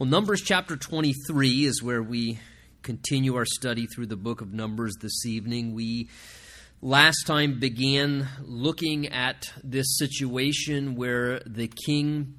Well, Numbers chapter 23 is where we continue our study through the book of Numbers this evening. We last time began looking at this situation where the king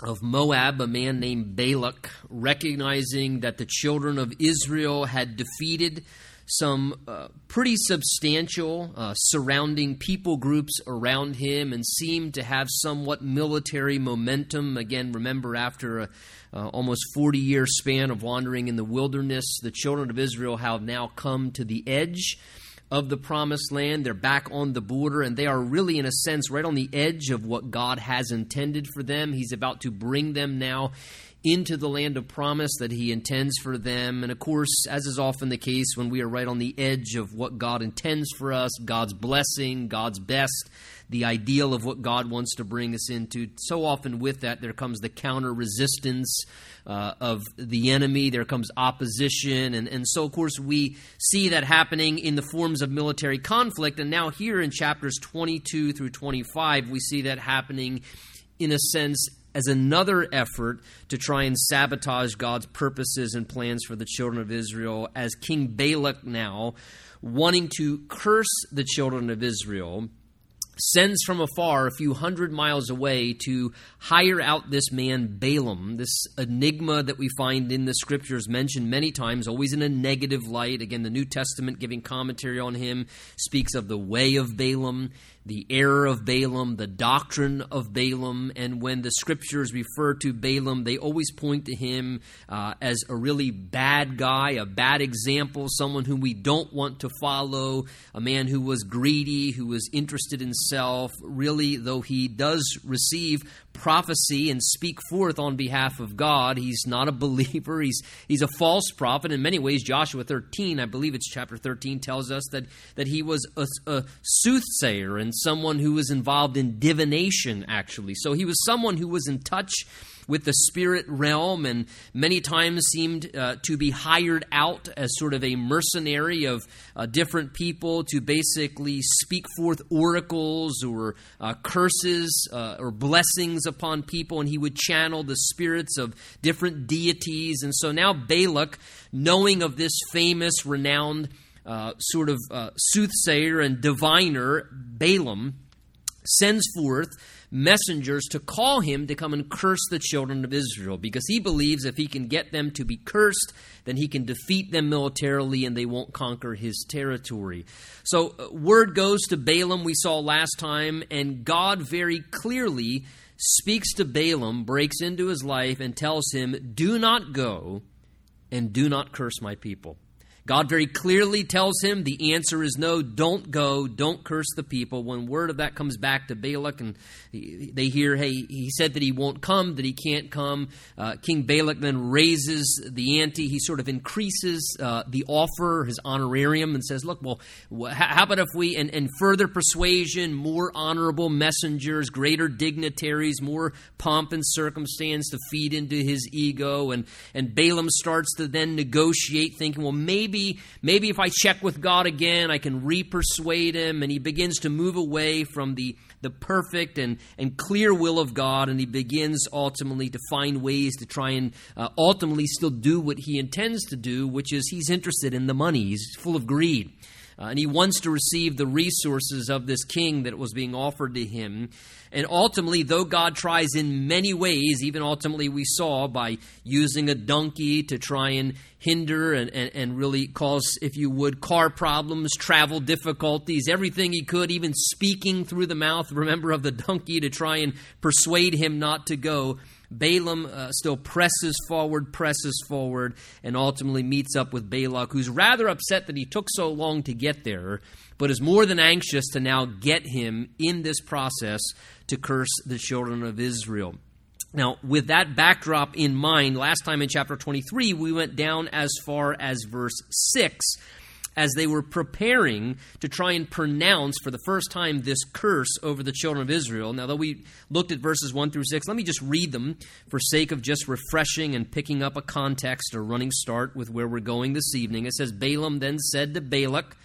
of Moab, a man named Balak, recognizing that the children of Israel had defeated some uh, pretty substantial uh, surrounding people groups around him and seemed to have somewhat military momentum. Again, remember, after a uh, almost 40 year span of wandering in the wilderness, the children of Israel have now come to the edge of the promised land. They're back on the border, and they are really, in a sense, right on the edge of what God has intended for them. He's about to bring them now into the land of promise that He intends for them. And of course, as is often the case when we are right on the edge of what God intends for us, God's blessing, God's best, the ideal of what God wants to bring us into, so often with that there comes the counter resistance uh, of the enemy, there comes opposition. And, and so, of course, we see that happening in the forms of military conflict. And now, here in chapters 22 through 25, we see that happening in a sense as another effort to try and sabotage God's purposes and plans for the children of Israel, as King Balak now, wanting to curse the children of Israel, sends from afar, a few hundred miles away, to hire out this man Balaam, this enigma that we find in the scriptures mentioned many times, always in a negative light. Again, the New Testament giving commentary on him speaks of the way of Balaam the error of Balaam, the doctrine of Balaam, and when the scriptures refer to Balaam, they always point to him uh, as a really bad guy, a bad example, someone whom we don't want to follow, a man who was greedy, who was interested in self. Really, though he does receive prophecy and speak forth on behalf of God. He's not a believer. He's he's a false prophet. In many ways, Joshua 13, I believe it's chapter 13, tells us that, that he was a, a soothsayer and someone who was involved in divination, actually. So he was someone who was in touch with the spirit realm and many times seemed uh, to be hired out as sort of a mercenary of uh, different people to basically speak forth oracles or uh, curses uh, or blessings upon people, and he would channel the spirits of different deities. And so now Balak, knowing of this famous, renowned uh, sort of uh, soothsayer and diviner, Balaam, sends forth messengers to call him to come and curse the children of Israel because he believes if he can get them to be cursed, then he can defeat them militarily and they won't conquer his territory. So, uh, word goes to Balaam, we saw last time, and God very clearly speaks to Balaam, breaks into his life, and tells him, Do not go and do not curse my people. God very clearly tells him the answer is no, don't go, don't curse the people. When word of that comes back to Balak and they hear, hey, he said that he won't come, that he can't come, uh, King Balak then raises the ante. He sort of increases uh, the offer, his honorarium, and says, look, well, how about if we, and, and further persuasion, more honorable messengers, greater dignitaries, more pomp and circumstance to feed into his ego. And, and Balaam starts to then negotiate, thinking, well, maybe maybe maybe if I check with God again, I can re-persuade him. And he begins to move away from the the perfect and, and clear will of God, and he begins ultimately to find ways to try and uh, ultimately still do what he intends to do, which is he's interested in the money. He's full of greed. Uh, and he wants to receive the resources of this king that was being offered to him. And ultimately, though God tries in many ways, even ultimately we saw by using a donkey to try and hinder and, and, and really cause, if you would, car problems, travel difficulties, everything he could, even speaking through the mouth, remember, of the donkey to try and persuade him not to go. Balaam uh, still presses forward, presses forward, and ultimately meets up with Balak, who's rather upset that he took so long to get there, but is more than anxious to now get him in this process to curse the children of Israel. Now, with that backdrop in mind, last time in chapter 23, we went down as far as verse 6 as they were preparing to try and pronounce for the first time this curse over the children of Israel. Now, though we looked at verses 1 through 6, let me just read them for sake of just refreshing and picking up a context or running start with where we're going this evening. It says, Balaam then said to Balak,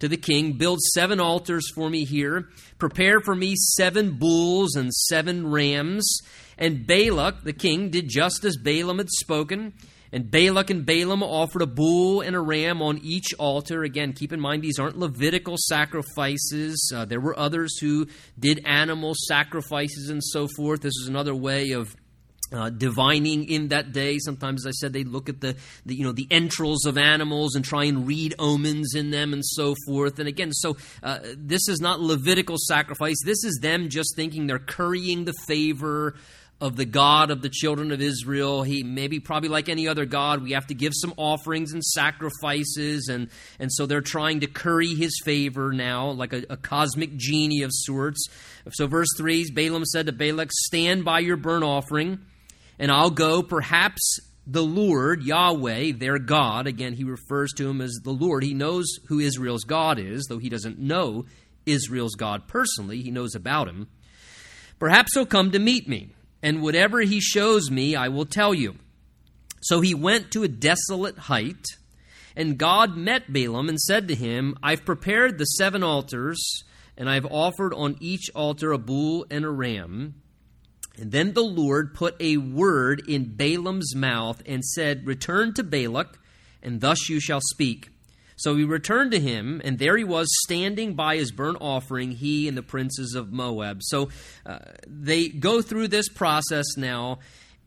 to the king, Build seven altars for me here. Prepare for me seven bulls and seven rams And Balak, the king, did just as Balaam had spoken. And Balak and Balaam offered a bull and a ram on each altar. Again, keep in mind these aren't Levitical sacrifices. Uh, there were others who did animal sacrifices and so forth. This is another way of uh, divining in that day. Sometimes, as I said, they look at the, the, you know the entrails of animals and try and read omens in them and so forth. And again, so uh, this is not Levitical sacrifice. This is them just thinking they're currying the favor of the God of the children of Israel. He maybe probably like any other God, we have to give some offerings and sacrifices, and, and so they're trying to curry his favor now, like a, a cosmic genie of sorts. So verse 3, Balaam said to Balak, Stand by your burnt offering, and I'll go. Perhaps the Lord, Yahweh, their God, again, he refers to him as the Lord. He knows who Israel's God is, though he doesn't know Israel's God personally. He knows about him. Perhaps he'll come to meet me and whatever he shows me, I will tell you. So he went to a desolate height, and God met Balaam and said to him, I've prepared the seven altars, and I've offered on each altar a bull and a ram. And then the Lord put a word in Balaam's mouth and said, Return to Balak, and thus you shall speak. So he returned to him, and there he was standing by his burnt offering, he and the princes of Moab. So uh, they go through this process now,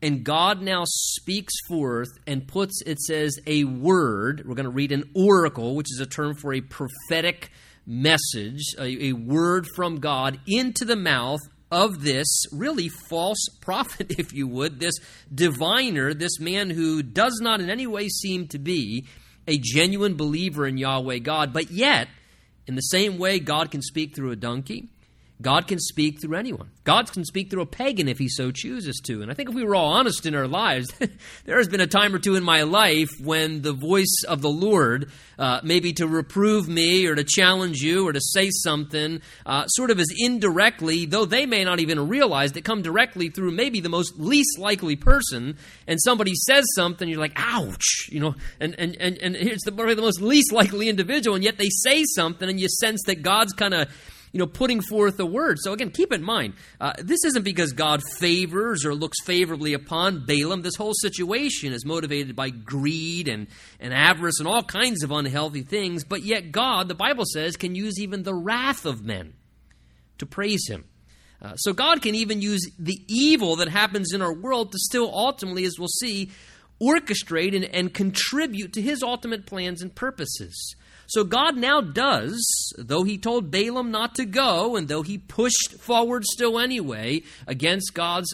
and God now speaks forth and puts, it says, a word. We're going to read an oracle, which is a term for a prophetic message, a, a word from God into the mouth of this really false prophet, if you would, this diviner, this man who does not in any way seem to be a genuine believer in Yahweh God, but yet, in the same way God can speak through a donkey, God can speak through anyone. God can speak through a pagan if he so chooses to. And I think if we were all honest in our lives, there has been a time or two in my life when the voice of the Lord, uh, maybe to reprove me or to challenge you or to say something, uh, sort of as indirectly, though they may not even realize that come directly through maybe the most least likely person, and somebody says something, you're like, ouch, you know, and, and, and, and here's the, the most least likely individual, and yet they say something, and you sense that God's kind of you know, putting forth a word. So again, keep in mind, uh, this isn't because God favors or looks favorably upon Balaam. This whole situation is motivated by greed and, and avarice and all kinds of unhealthy things. But yet, God, the Bible says, can use even the wrath of men to praise Him. Uh, so God can even use the evil that happens in our world to still ultimately, as we'll see, orchestrate and, and contribute to His ultimate plans and purposes. So God now does, though he told Balaam not to go, and though he pushed forward still anyway against God's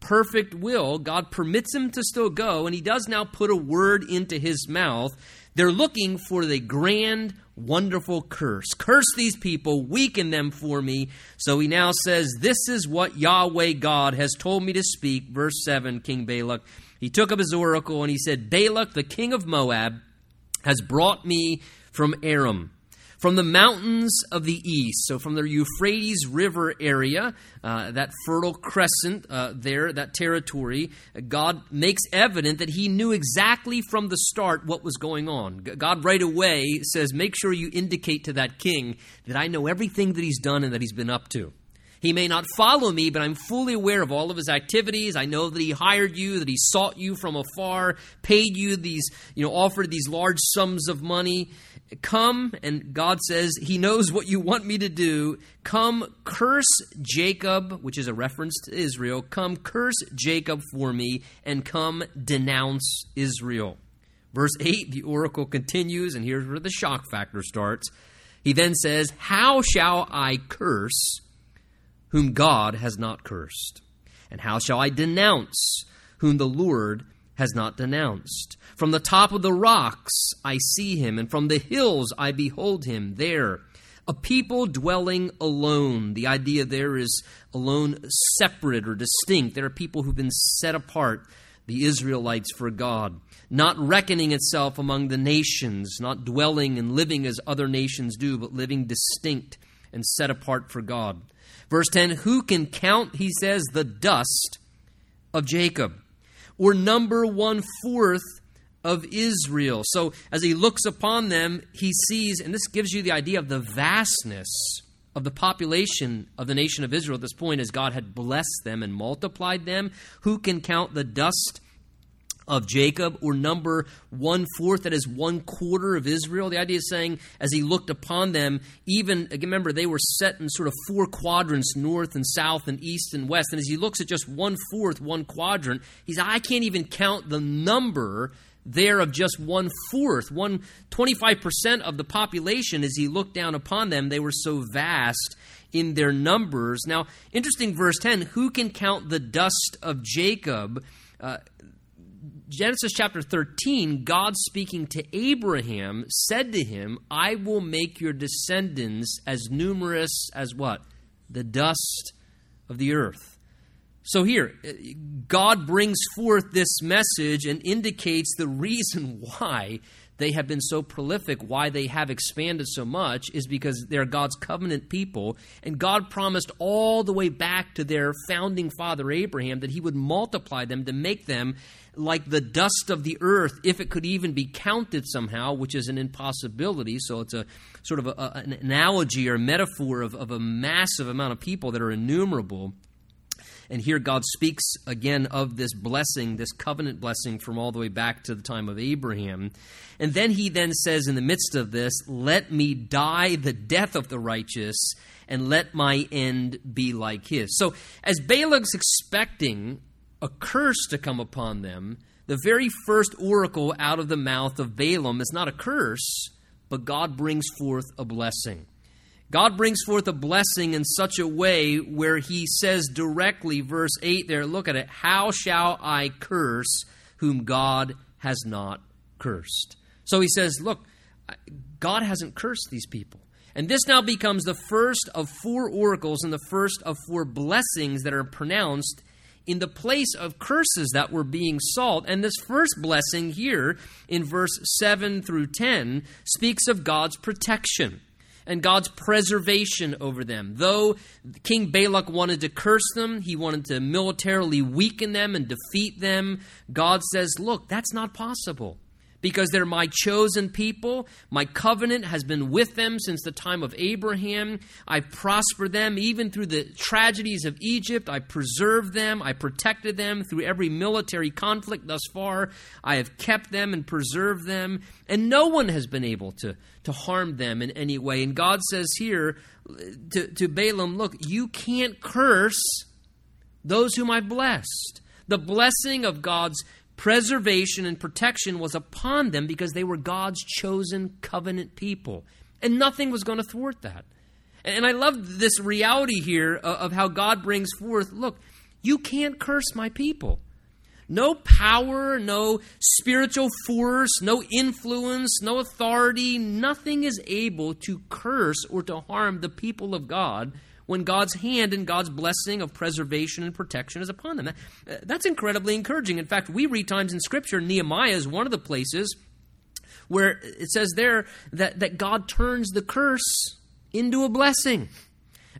perfect will, God permits him to still go, and he does now put a word into his mouth. They're looking for the grand, wonderful curse. Curse these people, weaken them for me. So he now says, This is what Yahweh God has told me to speak. Verse 7, King Balak. He took up his oracle and he said, Balak, the king of Moab, has brought me from Aram, from the mountains of the east, so from the Euphrates River area, uh, that fertile crescent uh, there, that territory, God makes evident that He knew exactly from the start what was going on. God right away says, Make sure you indicate to that king that I know everything that he's done and that he's been up to. He may not follow me, but I'm fully aware of all of his activities. I know that he hired you, that he sought you from afar, paid you these, you know, offered these large sums of money. Come, and God says, He knows what you want me to do. Come, curse Jacob, which is a reference to Israel. Come, curse Jacob for me, and come, denounce Israel. Verse 8, the oracle continues, and here's where the shock factor starts. He then says, How shall I curse whom God has not cursed? And how shall I denounce whom the Lord has not denounced. From the top of the rocks I see him, and from the hills I behold him there. A people dwelling alone. The idea there is alone, separate or distinct. There are people who've been set apart, the Israelites, for God, not reckoning itself among the nations, not dwelling and living as other nations do, but living distinct and set apart for God. Verse 10 Who can count, he says, the dust of Jacob? Or number one fourth of Israel. So as he looks upon them, he sees, and this gives you the idea of the vastness of the population of the nation of Israel at this point as God had blessed them and multiplied them. Who can count the dust of Jacob, or number one fourth, that is one quarter of Israel. The idea is saying, as he looked upon them, even, remember, they were set in sort of four quadrants north and south and east and west. And as he looks at just one fourth, one quadrant, he's, I can't even count the number there of just one fourth, one 25% of the population as he looked down upon them. They were so vast in their numbers. Now, interesting verse 10 who can count the dust of Jacob? Uh, Genesis chapter 13, God speaking to Abraham said to him, I will make your descendants as numerous as what? The dust of the earth. So here, uh, God brings forth this message and indicates the reason why they have been so prolific, why they have expanded so much, is because they're God's covenant people. And God promised all the way back to their founding father Abraham that he would multiply them to make them like the dust of the earth, if it could even be counted somehow, which is an impossibility. So it's a sort of a, an analogy or metaphor of, of a massive amount of people that are innumerable. And here God speaks again of this blessing, this covenant blessing from all the way back to the time of Abraham. And then he then says in the midst of this, Let me die the death of the righteous, and let my end be like his. So as Balak's expecting a curse to come upon them, the very first oracle out of the mouth of Balaam is not a curse, but God brings forth a blessing. God brings forth a blessing in such a way where he says directly, verse 8 there, look at it, how shall I curse whom God has not cursed? So he says, look, God hasn't cursed these people. And this now becomes the first of four oracles and the first of four blessings that are pronounced in the place of curses that were being sought. And this first blessing here in verse 7 through 10 speaks of God's protection and God's preservation over them. Though King Balak wanted to curse them, he wanted to militarily weaken them and defeat them, God says, Look, that's not possible because they're my chosen people. My covenant has been with them since the time of Abraham. I prospered them even through the tragedies of Egypt. I preserved them. I protected them through every military conflict thus far. I have kept them and preserved them. And no one has been able to, to harm them in any way. And God says here to, to Balaam, Look, you can't curse those whom I've blessed. The blessing of God's preservation and protection was upon them because they were God's chosen covenant people. And nothing was going to thwart that. And I love this reality here uh, of how God brings forth look, you can't curse my people. No power, no spiritual force, no influence, no authority, nothing is able to curse or to harm the people of God when God's hand and God's blessing of preservation and protection is upon them. Uh, that's incredibly encouraging. In fact, we read times in Scripture, Nehemiah is one of the places where it says there that, that God turns the curse into a blessing.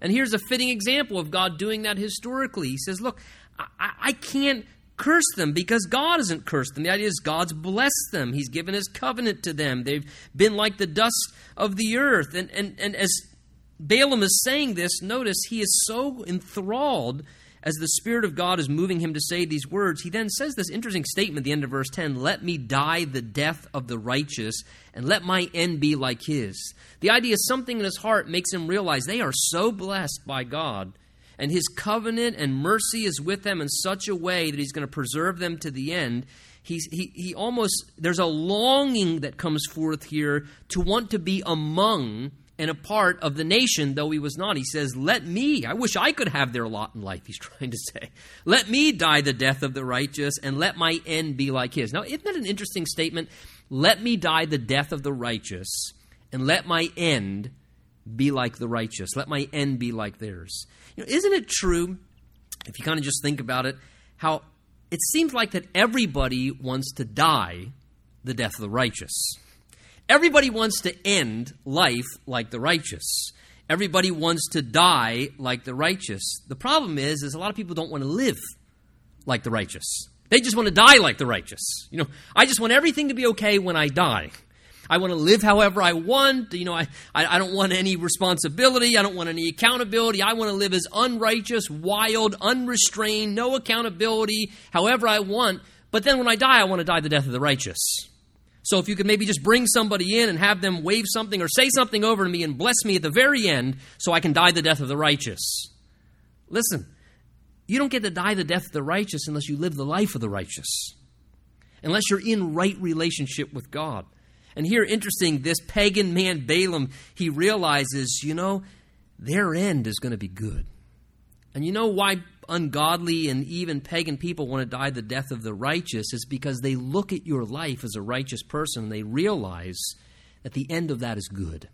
And here's a fitting example of God doing that historically. He says, Look, I, I can't curse them because God hasn't cursed them. The idea is God's blessed them. He's given his covenant to them. They've been like the dust of the earth. And, and, and as Balaam is saying this, notice he is so enthralled as the Spirit of God is moving him to say these words. He then says this interesting statement at the end of verse 10 Let me die the death of the righteous, and let my end be like his. The idea is something in his heart makes him realize they are so blessed by God, and his covenant and mercy is with them in such a way that he's going to preserve them to the end. He's, he, he almost, there's a longing that comes forth here to want to be among and a part of the nation, though he was not. He says, Let me, I wish I could have their lot in life, he's trying to say. Let me die the death of the righteous, and let my end be like his. Now, isn't that an interesting statement? Let me die the death of the righteous, and let my end be like the righteous. Let my end be like theirs. You know, isn't it true, if you kind of just think about it, how it seems like that everybody wants to die the death of the righteous? Everybody wants to end life like the righteous. Everybody wants to die like the righteous. The problem is, is a lot of people don't want to live like the righteous. They just want to die like the righteous. You know, I just want everything to be okay when I die. I want to live however I want. You know, I, I, I don't want any responsibility. I don't want any accountability. I want to live as unrighteous, wild, unrestrained, no accountability, however I want. But then when I die, I want to die the death of the righteous. So if you could maybe just bring somebody in and have them wave something or say something over to me and bless me at the very end so I can die the death of the righteous. Listen, you don't get to die the death of the righteous unless you live the life of the righteous, unless you're in right relationship with God. And here, interesting, this pagan man, Balaam, he realizes, you know, their end is going to be good. And you know why ungodly and even pagan people want to die the death of the righteous is because they look at your life as a righteous person and they realize that the end of that is good.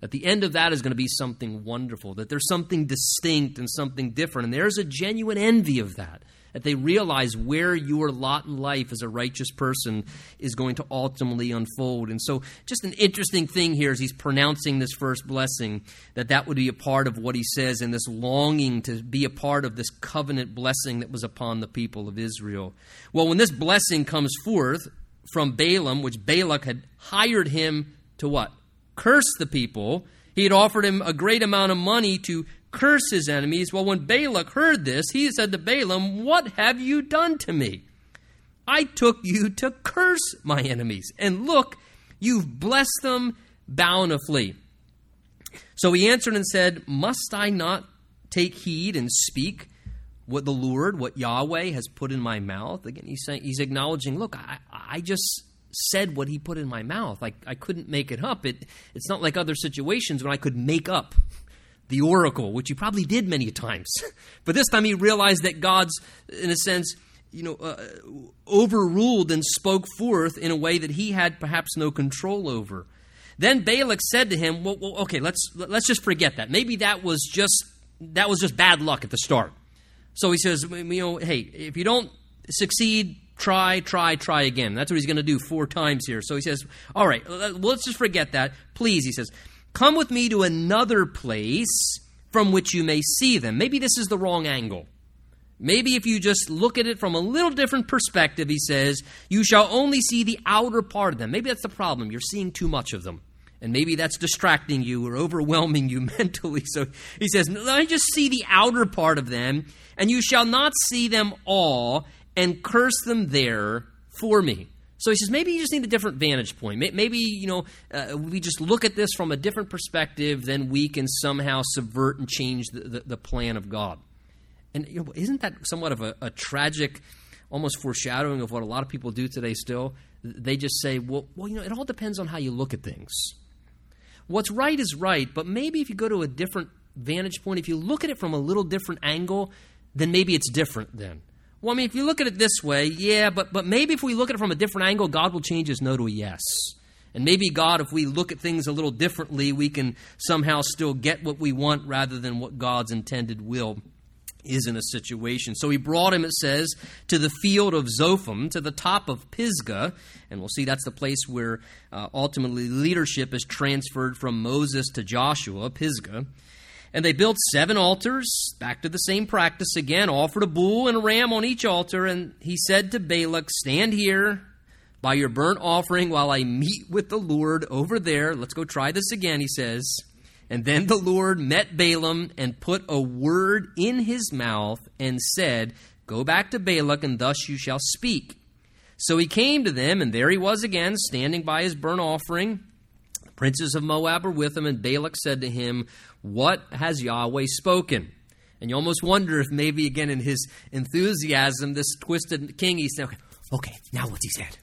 That the end of that is going to be something wonderful, that there's something distinct and something different. And there's a genuine envy of that that they realize where your lot in life as a righteous person is going to ultimately unfold. And so, just an interesting thing here as he's pronouncing this first blessing, that that would be a part of what he says and this longing to be a part of this covenant blessing that was upon the people of Israel. Well, when this blessing comes forth from Balaam, which Balak had hired him to what? Curse the people. He had offered him a great amount of money to curse his enemies. Well, when Balak heard this, he said to Balaam, What have you done to me? I took you to curse my enemies. And look, you've blessed them bountifully. So he answered and said, Must I not take heed and speak what the Lord, what Yahweh has put in my mouth? Again, he's saying he's acknowledging, look, I, I just said what he put in my mouth. I, I couldn't make it up. It, it's not like other situations when I could make up the oracle, which he probably did many times. but this time he realized that God's, in a sense, you know, uh, overruled and spoke forth in a way that he had perhaps no control over. Then Balak said to him, well, well, okay, let's let's just forget that. Maybe that was just that was just bad luck at the start." So he says, you know, hey, if you don't succeed, try, try, try again. That's what he's going to do four times here. So he says, all right, let's just forget that. Please, he says, Come with me to another place from which you may see them. Maybe this is the wrong angle. Maybe if you just look at it from a little different perspective, he says, you shall only see the outer part of them. Maybe that's the problem. You're seeing too much of them. And maybe that's distracting you or overwhelming you mentally. So he says, Let me just see the outer part of them, and you shall not see them all, and curse them there for me. So he says maybe you just need a different vantage point. Maybe you know uh, we just look at this from a different perspective, then we can somehow subvert and change the, the, the plan of God. And you know, isn't that somewhat of a, a, tragic, almost foreshadowing of what a lot of people do today? Still, they just say, "Well, well, you know, it all depends on how you look at things. What's right is right, but maybe if you go to a different vantage point, if you look at it from a little different angle, then maybe it's different then." Well, I mean, if you look at it this way, yeah, but, but maybe if we look at it from a different angle, God will change his no to a yes. And maybe God, if we look at things a little differently, we can somehow still get what we want rather than what God's intended will is in a situation. So he brought him, it says, to the field of Zophim, to the top of Pisgah. And we'll see that's the place where uh, ultimately leadership is transferred from Moses to Joshua, Pisgah. And they built seven altars, back to the same practice again, offered a bull and a ram on each altar. And he said to Balak, Stand here by your burnt offering while I meet with the Lord over there. Let's go try this again, he says. And then the Lord met Balaam and put a word in his mouth and said, Go back to Balak, and thus you shall speak. So he came to them, and there he was again, standing by his burnt offering. The princes of Moab were with him, and Balak said to him, what has Yahweh spoken? And you almost wonder if maybe again in his enthusiasm, this twisted king, he said, okay, okay now what's he said?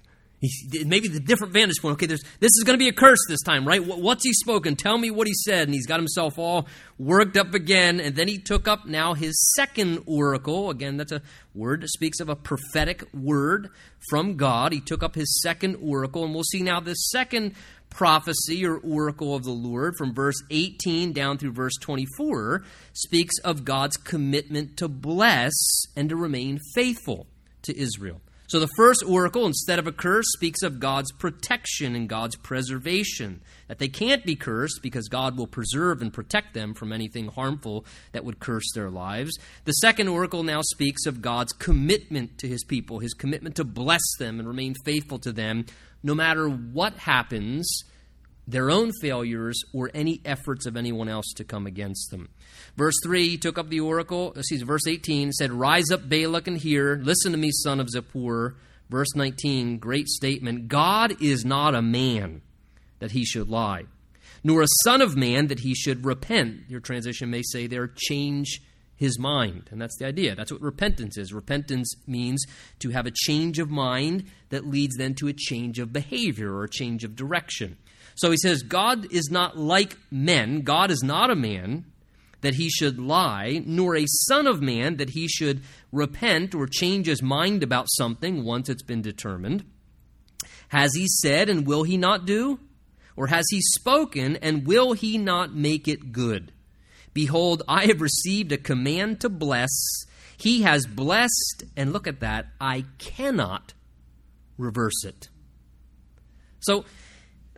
Maybe the different vantage point. Okay, this is going to be a curse this time, right? What, what's he spoken? Tell me what he said. And he's got himself all worked up again. And then he took up now his second oracle. Again, that's a word that speaks of a prophetic word from God. He took up his second oracle. And we'll see now this second prophecy or oracle of the Lord from verse 18 down through verse 24 speaks of God's commitment to bless and to remain faithful to Israel. So the first oracle, instead of a curse, speaks of God's protection and God's preservation. That they can't be cursed because God will preserve and protect them from anything harmful that would curse their lives. The second oracle now speaks of God's commitment to his people, his commitment to bless them and remain faithful to them no matter what happens, their own failures, or any efforts of anyone else to come against them. Verse 3 he took up the oracle, excuse me, verse 18 said, Rise up, Balak, and hear. Listen to me, son of Zippor. Verse 19, great statement God is not a man that he should lie, nor a son of man that he should repent. Your transition may say there, change his mind. And that's the idea. That's what repentance is. Repentance means to have a change of mind that leads then to a change of behavior or a change of direction. So he says, God is not like men. God is not a man that he should lie, nor a son of man that he should repent or change his mind about something once it's been determined. Has he said, and will he not do? Or has he spoken, and will he not make it good? Behold, I have received a command to bless. He has blessed, and look at that, I cannot reverse it. So,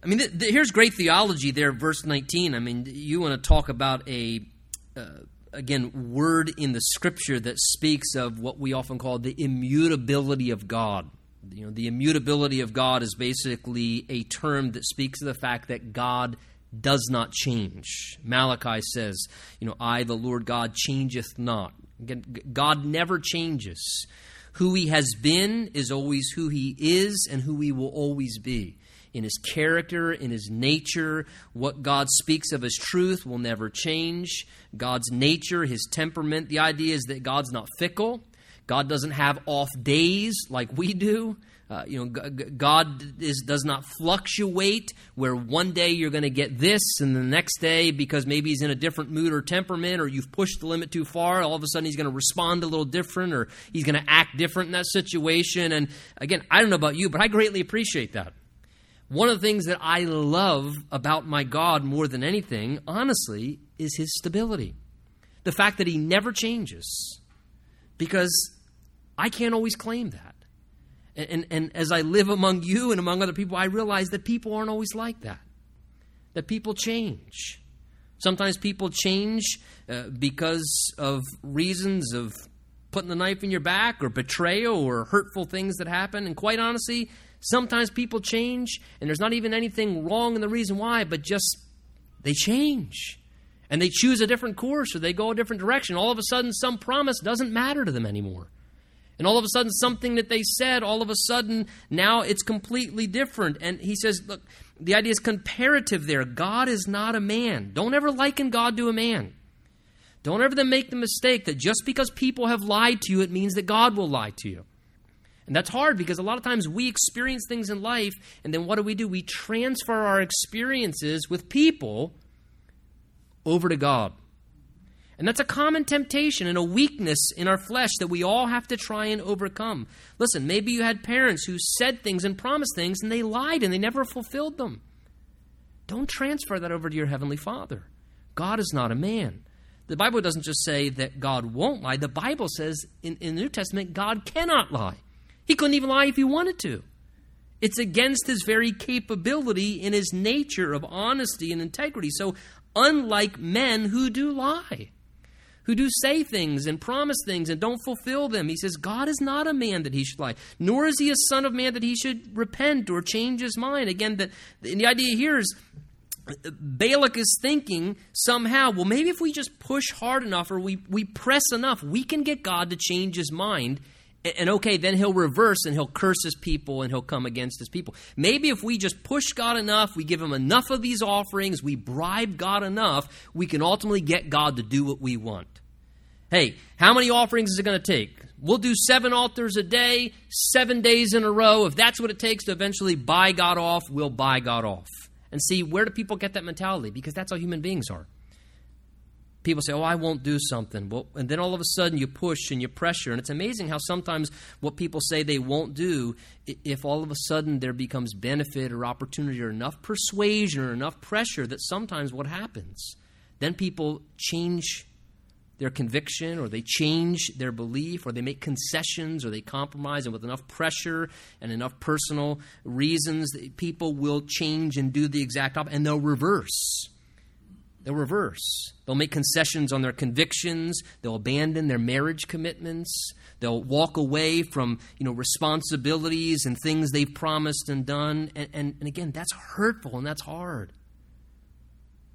I mean, th- th- here's great theology there, verse 19. I mean, you want to talk about a uh, again, word in the scripture that speaks of what we often call the immutability of God. You know, the immutability of God is basically a term that speaks of the fact that God does not change. Malachi says, you know, I, the Lord God, changeth not. God never changes. Who he has been is always who he is and who he will always be in his character, in his nature. What God speaks of as truth will never change. God's nature, his temperament. The idea is that God's not fickle. God doesn't have off days like we do. Uh, you know, God is, does not fluctuate where one day you're going to get this and the next day, because maybe he's in a different mood or temperament or you've pushed the limit too far, all of a sudden he's going to respond a little different or he's going to act different in that situation. And again, I don't know about you, but I greatly appreciate that. One of the things that I love about my God more than anything, honestly, is his stability. The fact that he never changes. Because I can't always claim that. And, and, as I live among you and among other people, I realize that people aren't always like that. That people change. Sometimes people change uh, because of reasons of putting the knife in your back or betrayal or hurtful things that happen. And quite honestly, Sometimes people change, and there's not even anything wrong in the reason why, but just they change. And they choose a different course or they go a different direction. All of a sudden, some promise doesn't matter to them anymore. And all of a sudden, something that they said, all of a sudden, now it's completely different. And he says, look, the idea is comparative there. God is not a man. Don't ever liken God to a man. Don't ever then make the mistake that just because people have lied to you, it means that God will lie to you. And that's hard because a lot of times we experience things in life, and then what do we do? We transfer our experiences with people over to God. And that's a common temptation and a weakness in our flesh that we all have to try and overcome. Listen, maybe you had parents who said things and promised things and they lied and they never fulfilled them. Don't transfer that over to your Heavenly Father. God is not a man. The Bible doesn't just say that God won't lie, the Bible says in, in the New Testament, God cannot lie. He couldn't even lie if he wanted to. It's against his very capability in his nature of honesty and integrity. So, unlike men who do lie, who do say things and promise things and don't fulfill them, he says, God is not a man that he should lie, nor is he a son of man that he should repent or change his mind. Again, that the idea here is Balak is thinking somehow, well, maybe if we just push hard enough or we, we press enough, we can get God to change his mind and okay, then he'll reverse and he'll curse his people and he'll come against his people. Maybe if we just push God enough, we give him enough of these offerings, we bribe God enough, we can ultimately get God to do what we want. Hey, how many offerings is it going to take? We'll do seven altars a day, seven days in a row. If that's what it takes to eventually buy God off, we'll buy God off. And see, where do people get that mentality? Because that's how human beings are people say, "Oh, I won't do something," well, and then all of a sudden you push and you pressure, and it's amazing how sometimes what people say they won't do, if all of a sudden there becomes benefit or opportunity or enough persuasion or enough pressure, that sometimes what happens, then people change their conviction or they change their belief or they make concessions or they compromise and with enough pressure and enough personal reasons people will change and do the exact opposite. And they'll reverse. They'll reverse. They'll make concessions on their convictions. They'll abandon their marriage commitments. They'll walk away from you know responsibilities and things they've promised and done. And, and, and again that's hurtful and that's hard.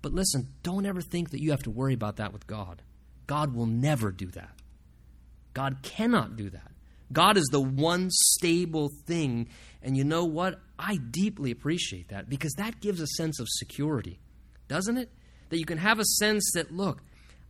But listen don't ever think that you have to worry about that with god God will never do that. God cannot do that. God is the one stable thing. And you know what? I deeply appreciate that because that gives a sense of security, doesn't it? That you can have a sense that, look,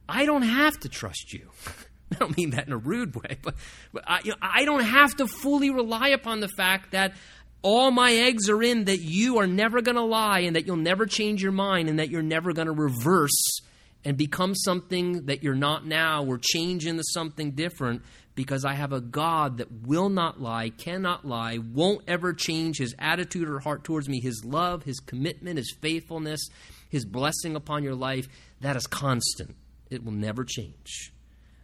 I don't have to trust you. I don't mean that in a rude way, but, but I, you know, I don't have to fully rely upon the fact that all my eggs are in that you are never going to lie and that you'll never change your mind and that you're never going to reverse and become something that you're not now or change into something different because I have a God that will not lie, cannot lie, won't ever change his attitude or heart towards me, his love, his commitment, his faithfulness, his blessing upon your life. That is constant, it will never change.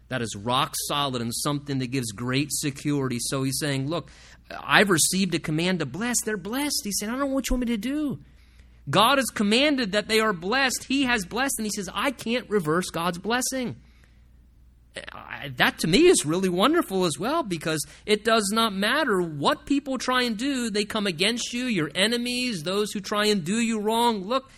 That is rock solid and something that gives great security. So he's saying, Look, I've received a command to bless. They're blessed. He said, I don't know what you want me to do. God has commanded that they are blessed. He has blessed, and He says, I can't reverse God's blessing. That to me is really wonderful as well because it does not matter what people try and do, they come against you, your enemies, those who try and do you wrong. Look,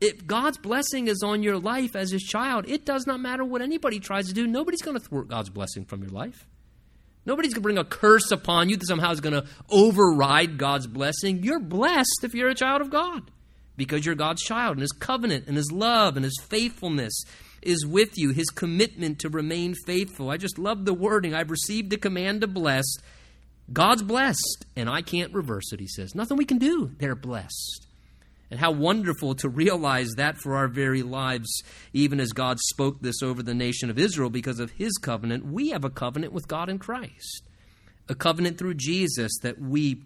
if God's blessing is on your life as His child, it does not matter what anybody tries to do. Nobody's going to thwart God's blessing from your life. Nobody's going to bring a curse upon you that somehow is going to override God's blessing. You're blessed if you're a child of God because you're God's child, and His covenant and His love and His faithfulness is with you, His commitment to remain faithful. I just love the wording. I've received the command to bless. God's blessed, and I can't reverse it, he says. Nothing we can do. They're blessed. And how wonderful to realize that for our very lives, even as God spoke this over the nation of Israel because of his covenant. We have a covenant with God in Christ, a covenant through Jesus that we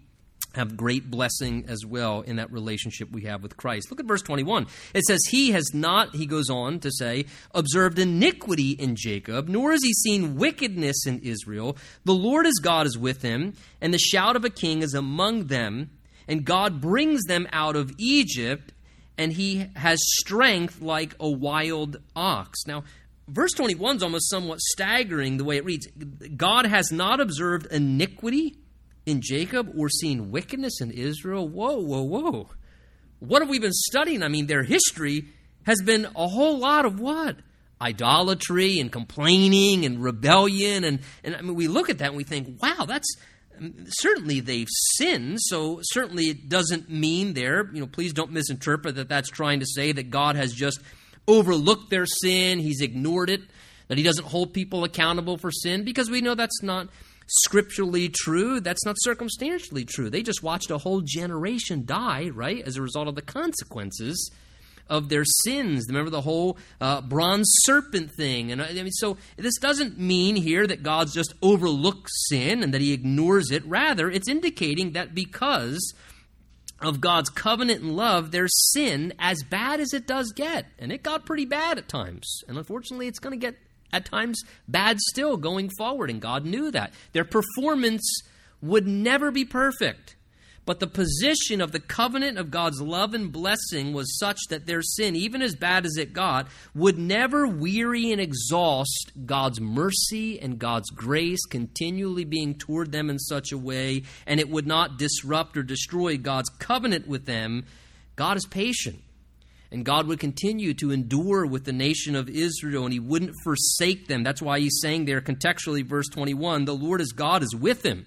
have great blessing as well in that relationship we have with Christ. Look at verse 21. It says, He has not, he goes on to say, observed iniquity in Jacob, nor has he seen wickedness in Israel. The Lord his God is with him, and the shout of a king is among them and God brings them out of Egypt, and he has strength like a wild ox. Now, verse 21 is almost somewhat staggering the way it reads God has not observed iniquity in Jacob or seen wickedness in Israel. Whoa, whoa, whoa. What have we been studying? I mean, their history has been a whole lot of what? Idolatry and complaining and rebellion. And, and I mean, we look at that and we think, wow, that's certainly they've sinned so certainly it doesn't mean there you know please don't misinterpret that that's trying to say that god has just overlooked their sin he's ignored it that he doesn't hold people accountable for sin because we know that's not scripturally true that's not circumstantially true. They just watched a whole generation die right as a result of the consequences of their sins. Remember the whole uh, bronze serpent thing. And I mean, so this doesn't mean here that God's just overlooked sin and that He ignores it. Rather, it's indicating that because of God's covenant and love, their sin, as bad as it does get, and it got pretty bad at times, and unfortunately, it's going to get at times bad still going forward, and God knew that. Their performance would never be perfect. But the position of the covenant of God's love and blessing was such that their sin, even as bad as it got, would never weary and exhaust God's mercy and God's grace continually being toward them in such a way, and it would not disrupt or destroy God's covenant with them. God is patient. And God would continue to endure with the nation of Israel, and He wouldn't forsake them. That's why He's saying there contextually, verse 21, the Lord as God is with Him.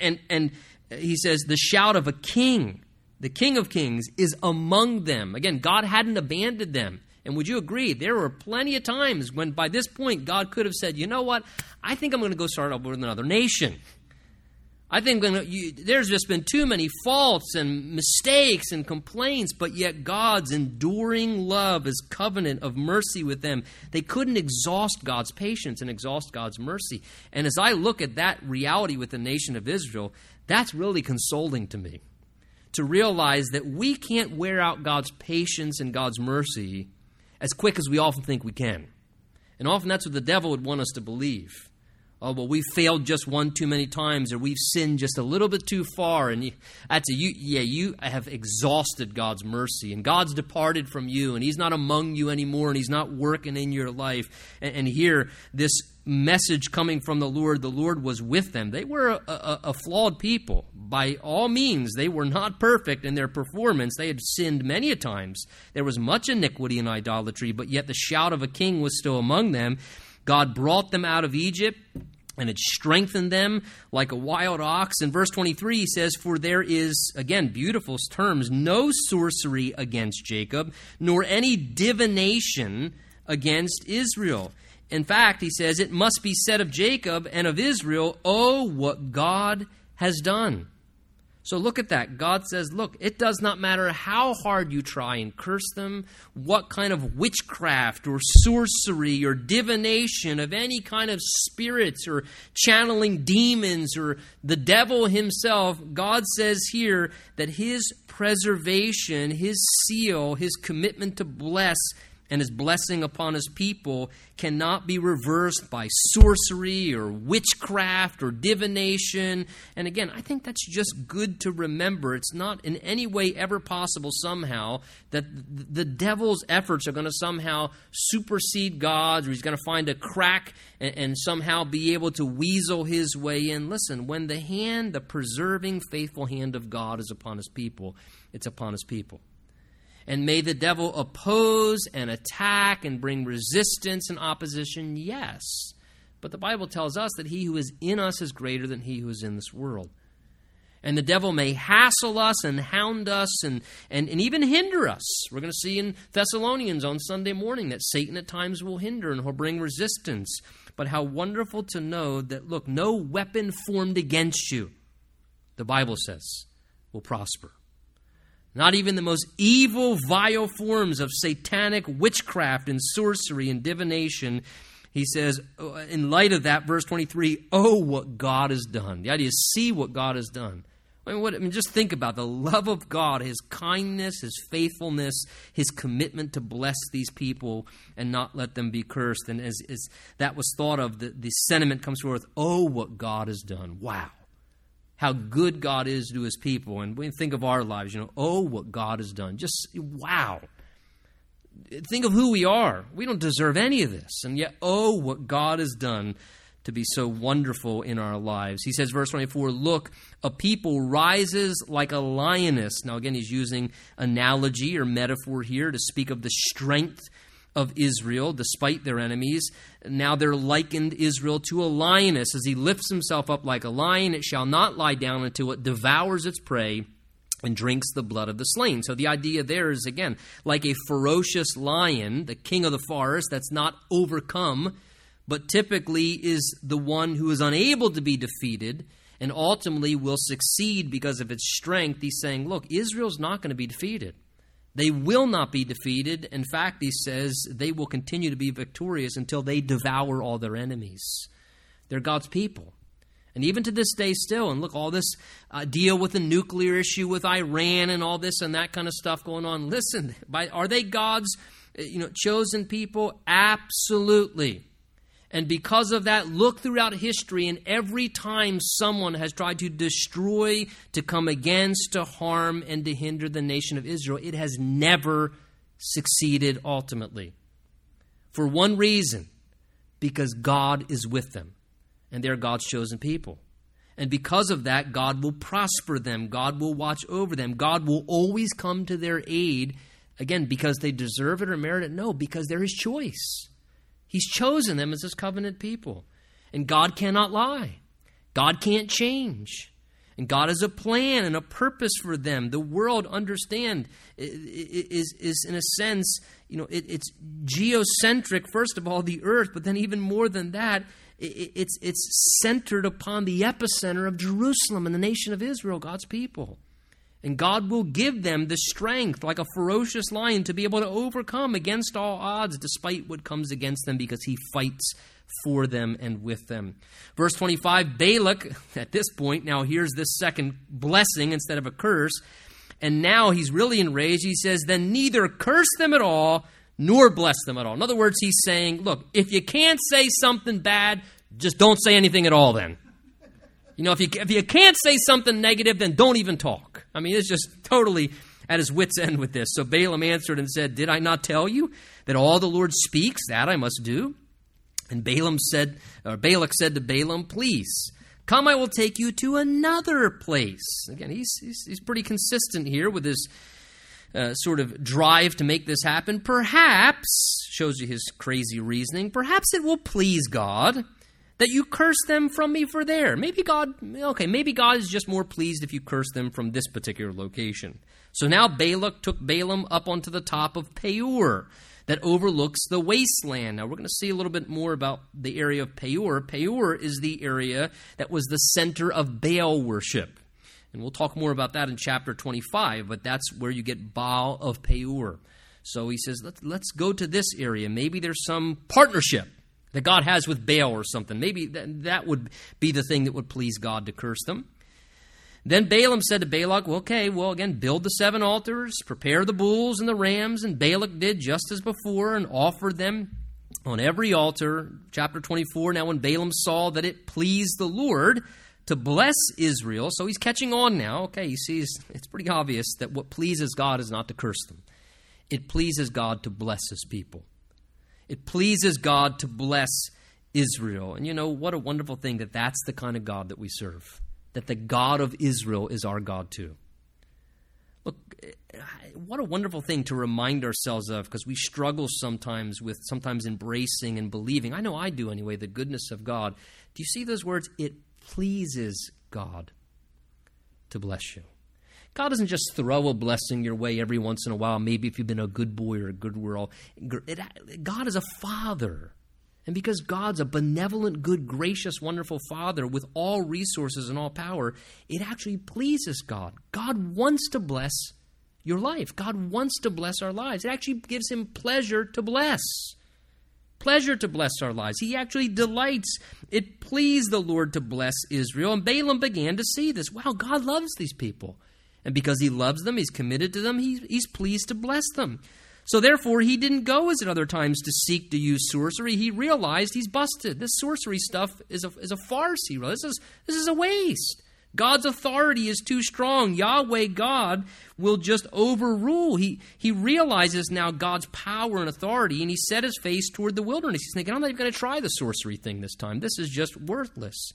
And, and he says, the shout of a king, the king of kings, is among them. Again, God hadn't abandoned them. And would you agree? There were plenty of times when by this point God could have said, you know what? I think I'm going to go start up with another nation. I think you, there's just been too many faults and mistakes and complaints, but yet God's enduring love, His covenant of mercy with them, they couldn't exhaust God's patience and exhaust God's mercy. And as I look at that reality with the nation of Israel, that's really consoling to me to realize that we can't wear out God's patience and God's mercy as quick as we often think we can. And often that's what the devil would want us to believe. Oh, well, we've failed just one too many times, or we've sinned just a little bit too far. And you, that's a, you, yeah, you have exhausted God's mercy, and God's departed from you, and He's not among you anymore, and He's not working in your life. And, and here, this message coming from the Lord, the Lord was with them. They were a, a, a flawed people. By all means, they were not perfect in their performance. They had sinned many a times. There was much iniquity and idolatry, but yet the shout of a king was still among them. God brought them out of Egypt and it strengthened them like a wild ox. In verse 23, he says, For there is, again, beautiful terms, no sorcery against Jacob, nor any divination against Israel. In fact, he says, It must be said of Jacob and of Israel, Oh, what God has done. So look at that. God says, look, it does not matter how hard you try and curse them, what kind of witchcraft or sorcery or divination of any kind of spirits or channeling demons or the devil himself, God says here that his preservation, his seal, his commitment to bless and his blessing upon his people cannot be reversed by sorcery or witchcraft or divination. And again, I think that's just good to remember. It's not in any way ever possible somehow that the devil's efforts are going to somehow supersede God's or he's going to find a crack and, and somehow be able to weasel his way in. Listen, when the hand, the preserving, faithful hand of God is upon his people, it's upon his people. And may the devil oppose and attack and bring resistance and opposition? Yes. But the Bible tells us that he who is in us is greater than he who is in this world. And the devil may hassle us and hound us and, and, and even hinder us. We're going to see in Thessalonians on Sunday morning that Satan at times will hinder and he'll bring resistance. But how wonderful to know that, look, no weapon formed against you, the Bible says, will prosper. Not even the most evil, vile forms of satanic witchcraft and sorcery and divination. He says, uh, in light of that, verse 23, oh, what God has done. The idea is see what God has done. I mean, what, I mean, just think about the love of God, His kindness, His faithfulness, His commitment to bless these people and not let them be cursed. And as, as that was thought of, the, the sentiment comes forth, oh, what God has done. Wow how good God is to his people. And we think of our lives, you know, oh, what God has done. Just wow. Think of who we are. We don't deserve any of this. And yet, oh, what God has done to be so wonderful in our lives. He says, verse 24, Look, a people rises like a lioness. Now, again, he's using analogy or metaphor here to speak of the strength of Israel despite their enemies. Now they're likened Israel to a lioness. As he lifts himself up like a lion, it shall not lie down until it devours its prey and drinks the blood of the slain. So the idea there is again, like a ferocious lion, the king of the forest that's not overcome, but typically is the one who is unable to be defeated and ultimately will succeed because of its strength. He's saying, look, Israel's not going to be defeated. They will not be defeated. In fact, he says they will continue to be victorious until they devour all their enemies. They're God's people. And even to this day, still, and look, all this uh, deal with the nuclear issue with Iran and all this and that kind of stuff going on. Listen, by, are they God's uh, you know, chosen people? Absolutely. And because of that, look throughout history, and every time someone has tried to destroy, to come against, to harm, and to hinder the nation of Israel, it has never succeeded ultimately. For one reason because God is with them, and they're God's chosen people. And because of that, God will prosper them, God will watch over them, God will always come to their aid. Again, because they deserve it or merit it? No, because they're His choice. He's chosen them as his covenant people. And God cannot lie. God can't change. And God has a plan and a purpose for them. The world, understand, is, is in a sense, you know, it, it's geocentric, first of all, the earth, but then even more than that, it, it's, it's centered upon the epicenter of Jerusalem and the nation of Israel, God's people. And God will give them the strength, like a ferocious lion, to be able to overcome against all odds, despite what comes against them, because He fights for them and with them. Verse 25 Balak, at this point, now here's this second blessing instead of a curse. And now he's really enraged. He says, Then neither curse them at all, nor bless them at all. In other words, he's saying, look, if you can't say something bad, just don't say anything at all then. You know, if you, if you can't say something negative, then don't even talk. I mean, it's just totally at his wits' end with this. So Balaam answered and said, Did I not tell you that all the Lord speaks, that I must do? And Balaam said, or Balak said to Balaam, Please, come, I will take you to another place. Again, he's, he's, he's pretty consistent here with his uh, sort of drive to make this happen. Perhaps, shows you his crazy reasoning, perhaps it will please God that you curse them from me for there. Maybe God, okay, maybe God is just more pleased if you curse them from this particular location. So now Balak took Balaam up onto the top of Peor that overlooks the wasteland. Now we're going to see a little bit more about the area of Peor. Peor is the area that was the center of Baal worship. And we'll talk more about that in chapter 25, but that's where you get Baal of Peor. So he says, let's, let's go to this area. Maybe there's some partnership that God has with Baal or something. Maybe that, that would be the thing that would please God to curse them. Then Balaam said to Balak, well, okay, well, again, build the seven altars, prepare the bulls and the rams. And Balak did just as before and offered them on every altar. Chapter 24. Now, when Balaam saw that it pleased the Lord to bless Israel, so he's catching on now. Okay, he sees it's pretty obvious that what pleases God is not to curse them, it pleases God to bless his people. It pleases God to bless Israel. And you know, what a wonderful thing that that's the kind of God that we serve that the God of Israel is our God too. Look, eh, what a wonderful thing to remind ourselves of because we struggle sometimes with sometimes embracing and believing. I know I do anyway, the goodness of God. Do you see those words? It pleases God to bless you. God doesn't just throw a blessing your way every once in a while, maybe if you've been a good boy or a good girl. God is a father and because God's a benevolent, good, gracious, wonderful Father with all resources and all power, it actually pleases God. God wants to bless your life. God wants to bless our lives. It actually gives Him pleasure to bless. Pleasure to bless our lives. He actually delights. It pleased the Lord to bless Israel. And Balaam began to see this. Wow, God loves these people. And because He loves them, He's committed to them, he, He's pleased to bless them. So therefore, he didn't go as at other times to seek to use sorcery. He realized he's busted. This sorcery stuff is a, is a farce. He realized this is, this is a waste. God's authority is too strong. Yahweh God will just overrule. He, he realizes now God's power and authority, and he set his face toward the wilderness. He's thinking, I'm not even going to try the sorcery thing this time. This is just worthless.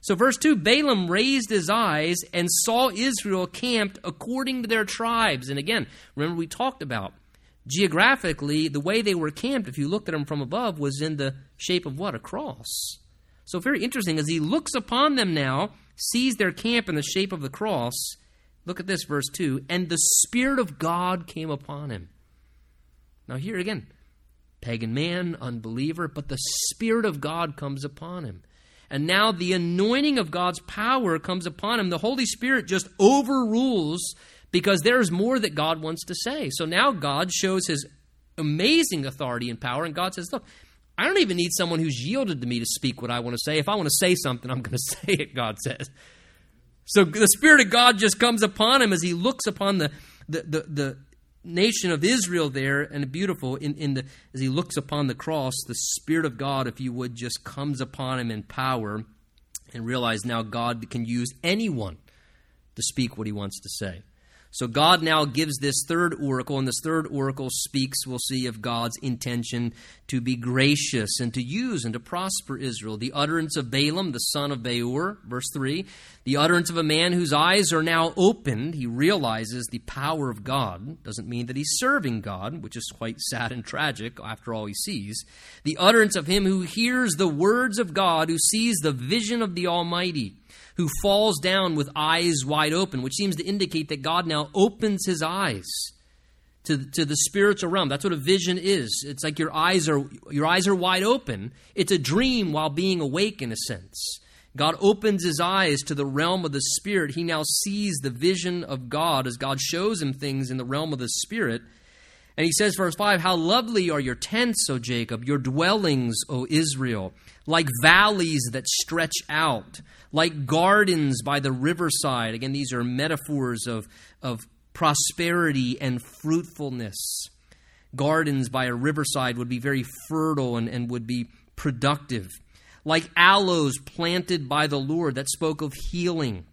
So, verse 2 Balaam raised his eyes and saw Israel camped according to their tribes. And again, remember we talked about geographically, the way they were camped, if you looked at them from above, was in the shape of what? A cross. So, very interesting. As he looks upon them now, sees their camp in the shape of the cross. Look at this, verse 2. And the Spirit of God came upon him. Now, here again, pagan man, unbeliever, but the Spirit of God comes upon him. And now the anointing of God's power comes upon him. The Holy Spirit just overrules because there's more that God wants to say. So now God shows his amazing authority and power, and God says, Look, I don't even need someone who's yielded to me to speak what I want to say. If I want to say something, I'm going to say it, God says. So the Spirit of God just comes upon him as he looks upon the, the, the, the nation of Israel there, and beautiful, in, in the, as he looks upon the cross, the Spirit of God, if you would, just comes upon him in power and realize now God can use anyone to speak what he wants to say. So God now gives this third oracle, and this third oracle speaks, we'll see, of God's intention to be gracious and to use and to prosper Israel. The utterance of Balaam, the son of Beor, verse 3, the utterance of a man whose eyes are now opened. He realizes the power of God. Doesn't mean that he's serving God, which is quite sad and tragic after all he sees. The utterance of him who hears the words of God, who sees the vision of the Almighty who falls down with eyes wide open, which seems to indicate that God now opens his eyes to, to the spiritual realm. That's what a vision is. It's like your eyes are your eyes are wide open. It's a dream while being awake in a sense. God opens his eyes to the realm of the spirit. He now sees the vision of God as God shows him things in the realm of the spirit. And he says, verse 5 How lovely are your tents, O Jacob, your dwellings, O Israel, like valleys that stretch out, like gardens by the riverside. Again, these are metaphors of, of prosperity and fruitfulness. gardens by a riverside would be very fertile and, and would be productive. Like aloes planted by the Lord that spoke of healing.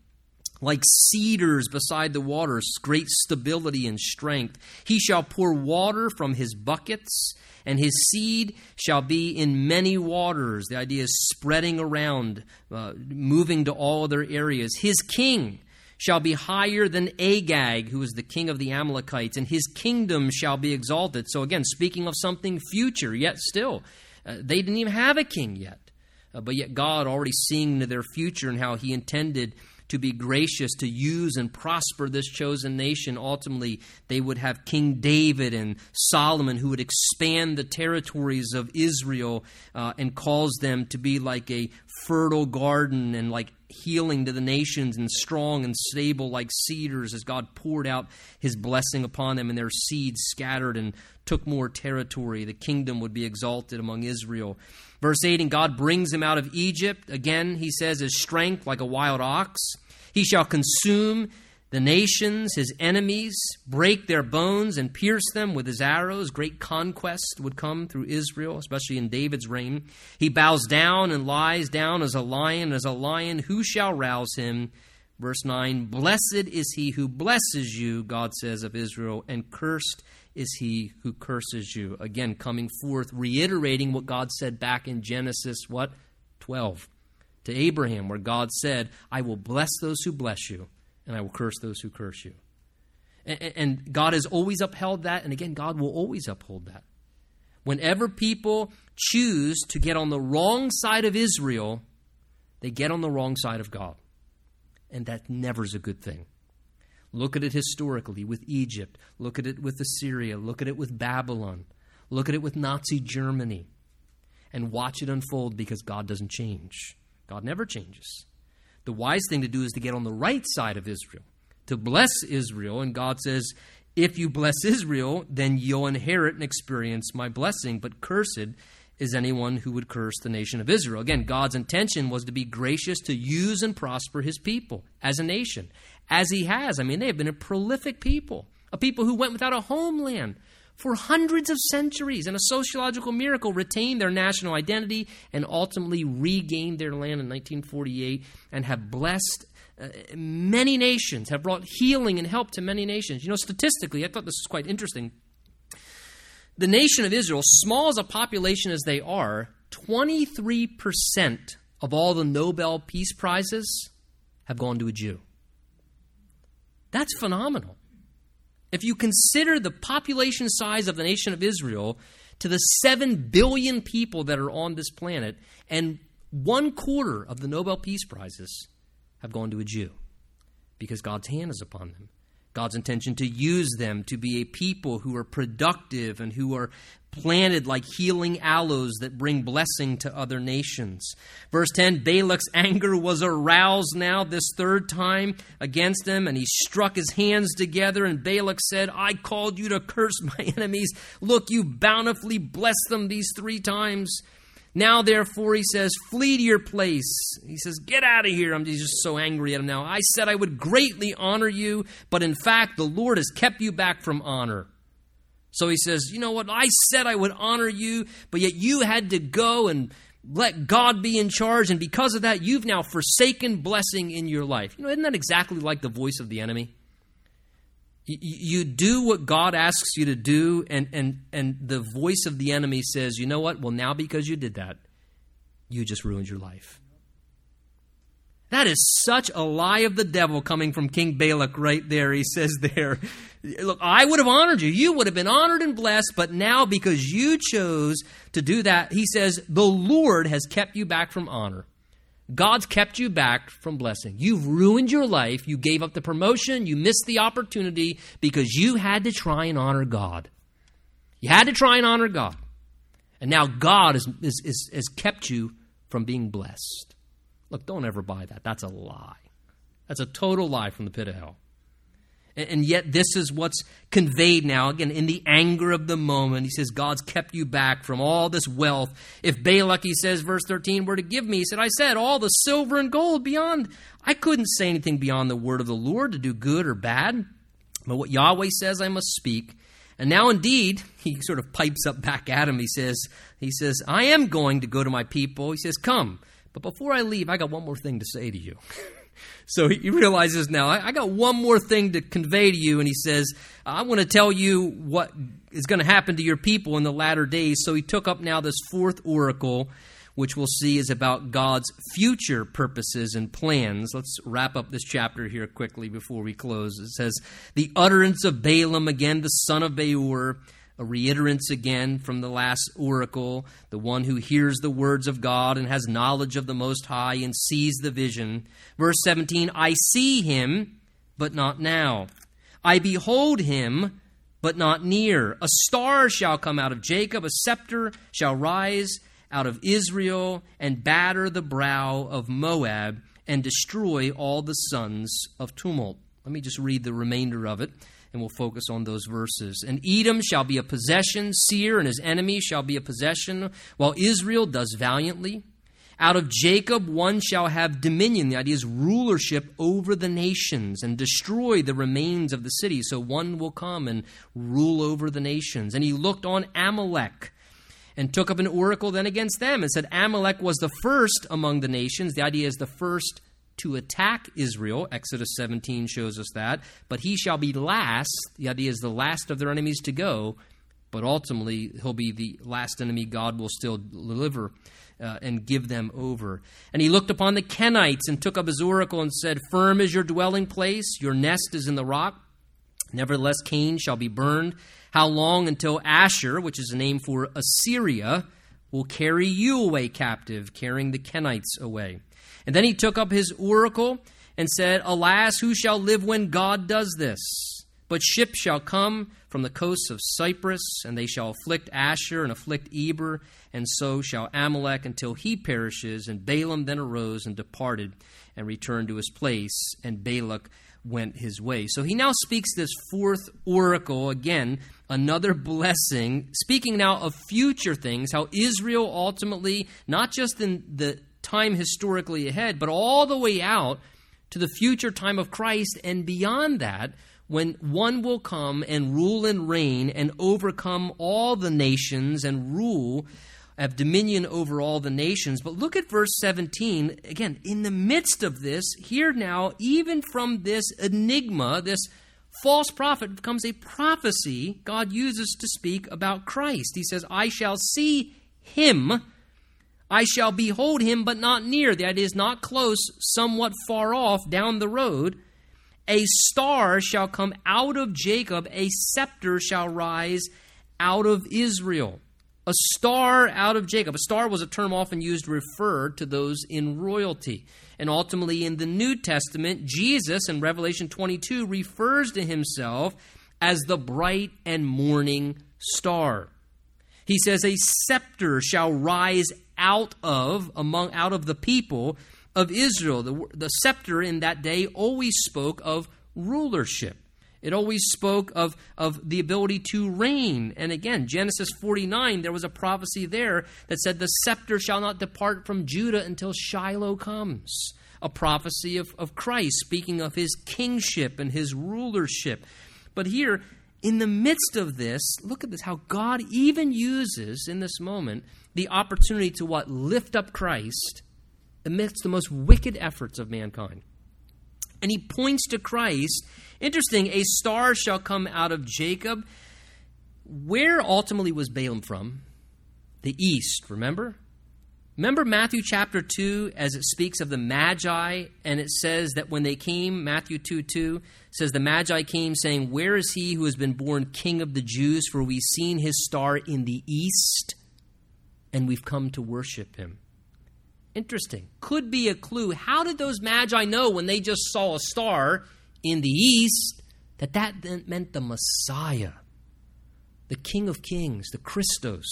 Like cedars beside the waters, great stability and strength. He shall pour water from his buckets, and his seed shall be in many waters. The idea is spreading around, uh, moving to all other areas. His king shall be higher than Agag, who is the king of the Amalekites, and his kingdom shall be exalted. So, again, speaking of something future, yet still, uh, they didn't even have a king yet. Uh, but yet, God already seeing into their future and how he intended to be gracious, to use and prosper this chosen nation. Ultimately, they would have King David and Solomon who would expand the territories of Israel uh, and cause them to be like a fertile garden and like healing to the nations and strong and stable like cedars as God poured out his blessing upon them and their seeds scattered and took more territory. The kingdom would be exalted among Israel. Verse 8 And God brings him out of Egypt. Again, he says, his strength like a wild ox. He shall consume the nations, his enemies, break their bones and pierce them with his arrows. Great conquest would come through Israel, especially in David's reign. He bows down and lies down as a lion, as a lion. Who shall rouse him? Verse 9 Blessed is he who blesses you, God says of Israel, and cursed is he who curses you. Again, coming forth, reiterating what God said back in Genesis, what? 12 to Abraham, where God said, I will bless those who bless you, and I will curse those who curse you. And, and God has always upheld that, and again, God will always uphold that. Whenever people choose to get on the wrong side of Israel, they get on the wrong side of God. And that never is a good thing. Look at it historically with Egypt. Look at it with Assyria. Look at it with Babylon. Look at it with Nazi Germany. And watch it unfold because God doesn't change. God never changes. The wise thing to do is to get on the right side of Israel, to bless Israel. And God says, if you bless Israel, then you'll inherit and experience my blessing. But cursed is anyone who would curse the nation of Israel. Again, God's intention was to be gracious to use and prosper his people as a nation, as he has. I mean, they have been a prolific people, a people who went without a homeland for hundreds of centuries and a sociological miracle retained their national identity and ultimately regained their land in 1948 and have blessed uh, many nations, have brought healing and help to many nations. You know, statistically, I thought this was quite interesting. The nation of Israel, small as a population as they are, 23% of all the Nobel Peace Prizes have gone to a Jew. That's phenomenal. If you consider the population size of the nation of Israel to the 7 billion people that are on this planet, and one quarter of the Nobel Peace Prizes have gone to a Jew because God's hand is upon them. God's intention to use them to be a people who are productive and who are planted like healing aloes that bring blessing to other nations. Verse 10 Balak's anger was aroused now this third time against him, and he struck his hands together. And Balak said, I called you to curse my enemies. Look, you bountifully blessed them these three times. Now, therefore, he says, flee to your place. He says, get out of here. I'm just so angry at him now. I said I would greatly honor you, but in fact, the Lord has kept you back from honor. So he says, You know what? I said I would honor you, but yet you had to go and let God be in charge. And because of that, you've now forsaken blessing in your life. You know, isn't that exactly like the voice of the enemy? You, do what God asks you to do, and, and, and the voice of the enemy says, You know what? Well, now because you did that, you just ruined your life. That is such a lie of the devil coming from King Balak right there. He says there, Look, I would have honored you. You would have been honored and blessed, but now because you chose to do that, he says, the Lord has kept you back from honor. God's kept you back from blessing. You've ruined your life. You gave up the promotion. You missed the opportunity because you had to try and honor God. You had to try and honor God. And now God is, has kept you from being blessed. Look, don't ever buy that. That's a lie. That's a total lie from the pit of hell. And yet, this is what's conveyed now. Again, in the anger of the moment, he says, God's kept you back from all this wealth. If Balak, he says, verse 13, were to give me, he said, I said, all the silver and gold beyond. I couldn't say anything beyond the word of the Lord to do good or bad. But what Yahweh says, I must speak. And now indeed, he sort of pipes up back at him. He says, he says, I am going to go to my people. He says, Come. But before I leave, I got one more thing to say to you. so he realizes now, I, I, got one more thing to convey to you. And he says, I want to tell you what is going to happen to your people in the latter days. So he took up now this fourth oracle which we'll see is about God's future purposes and plans. Let's wrap up this chapter here quickly before we close. It says, The utterance of Balaam, again, the son of Beor, a reiterance again from the last oracle, the one who hears the words of God and has knowledge of the Most High and sees the vision. Verse 17 I see him, but not now. I behold him, but not near. A star shall come out of Jacob, a scepter shall rise out of Israel and batter the brow of Moab and destroy all the sons of tumult. Let me just read the remainder of it and we'll focus on those verses. And Edom shall be a possession, Seir and his enemy shall be a possession, while Israel does valiantly. Out of Jacob one shall have dominion. The idea is rulership over the nations and destroy the remains of the city. So one will come and rule over the nations. And he looked on Amalek and took up an oracle then against them and said, Amalek was the first among the nations. The idea is the first to attack Israel. Exodus 17 shows us that. But he shall be last. The idea is the last of their enemies to go. But ultimately, he'll be the last enemy God will still deliver uh, and give them over. And he looked upon the Kenites and took up his oracle and said, Firm is your dwelling place, your nest is in the rock. Nevertheless, Cain shall be burned how long until Asshur, which is a name for Assyria, will carry you away captive, carrying the Kenites away? And then he took up his oracle and said, Alas, who shall live when God does this? But ships shall come from the coasts of Cyprus, and they shall afflict Asshur and afflict Eber, and so shall Amalek until he perishes. And Balaam then arose and departed and returned to his place, and Balak went his way. So he now speaks this fourth oracle again, another blessing, speaking now of future things, how Israel ultimately, not just in the time historically ahead, but all the way out to the future time of Christ and beyond that, when one will come and rule and reign and overcome all the nations and rule have dominion over all the nations. But look at verse 17. Again, in the midst of this, here now, even from this enigma, this false prophet becomes a prophecy God uses to speak about Christ. He says, I shall see him. I shall behold him, but not near. That is not close, somewhat far off down the road. A star shall come out of Jacob, a scepter shall rise out of Israel a star out of Jacob. A star was a term often used to refer to those in royalty. And ultimately, in the New Testament, Jesus in Revelation 22 refers to himself as the bright and morning star. He says, A scepter shall rise out of, among, out of the people of Israel. The, the scepter in that day always spoke of rulership. It always spoke of, of the ability to reign. And again, Genesis 49, there was a prophecy there that said, The scepter shall not depart from Judah until Shiloh comes. A prophecy of, of Christ, speaking of his kingship and his rulership. But here, in the midst of this, look at this how God even uses in this moment the opportunity to what? Lift up Christ amidst the most wicked efforts of mankind. And he points to Christ Interesting, a star shall come out of Jacob. Where ultimately was Balaam from? The east, remember? Remember Matthew chapter 2 as it speaks of the Magi, and it says that when they came, Matthew 2 2 says, The Magi came saying, Where is he who has been born king of the Jews? For we've seen his star in the east, and we've come to worship him. Interesting. Could be a clue. How did those Magi know when they just saw a star in the east that that meant the Messiah, the King of Kings, the Christos,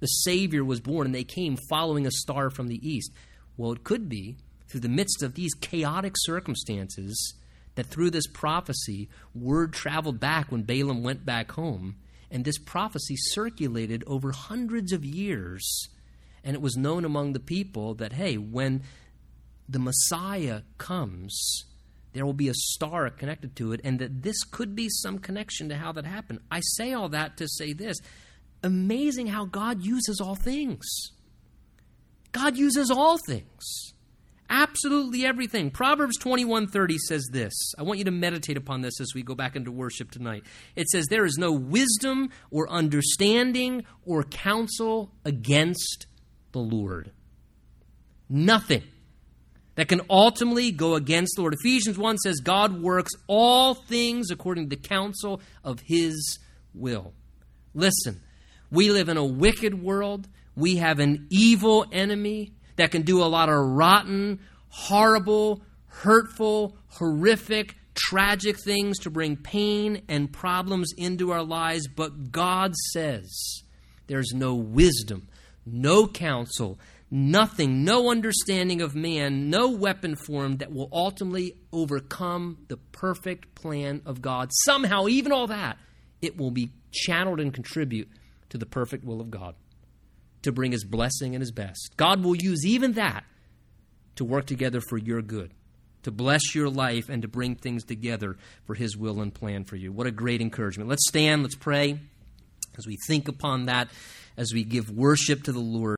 the Savior was born, and they came following a star from the east. Well, it could be through the midst of these chaotic circumstances that through this prophecy, word traveled back when Balaam went back home, and this prophecy circulated over hundreds of years. And it was known among the people that, hey, when the Messiah comes, there will be a star connected to it, and that this could be some connection to how that happened. I say all that to say this amazing how God uses all things. God uses all things. Absolutely everything. Proverbs 21:30 says this. I want you to meditate upon this as we go back into worship tonight. It says there is no wisdom or understanding or counsel against the Lord. Nothing that can ultimately go against the Lord. Ephesians 1 says God works all things according to the counsel of his will. Listen, we live in a wicked world. We have an evil enemy that can do a lot of rotten, horrible, hurtful, horrific, tragic things to bring pain and problems into our lives. But God says there's no wisdom, no counsel, nothing, no understanding of man, no weapon formed that will ultimately overcome the perfect plan of God. Somehow, even all that, it will be channeled and contribute to the perfect will of God to bring his blessing and his best. God will use even that to work together for your good, to bless your life, and to bring things together for his will and plan for you. What a great encouragement. Let's stand, let's pray as we think upon that, as we give worship to the Lord.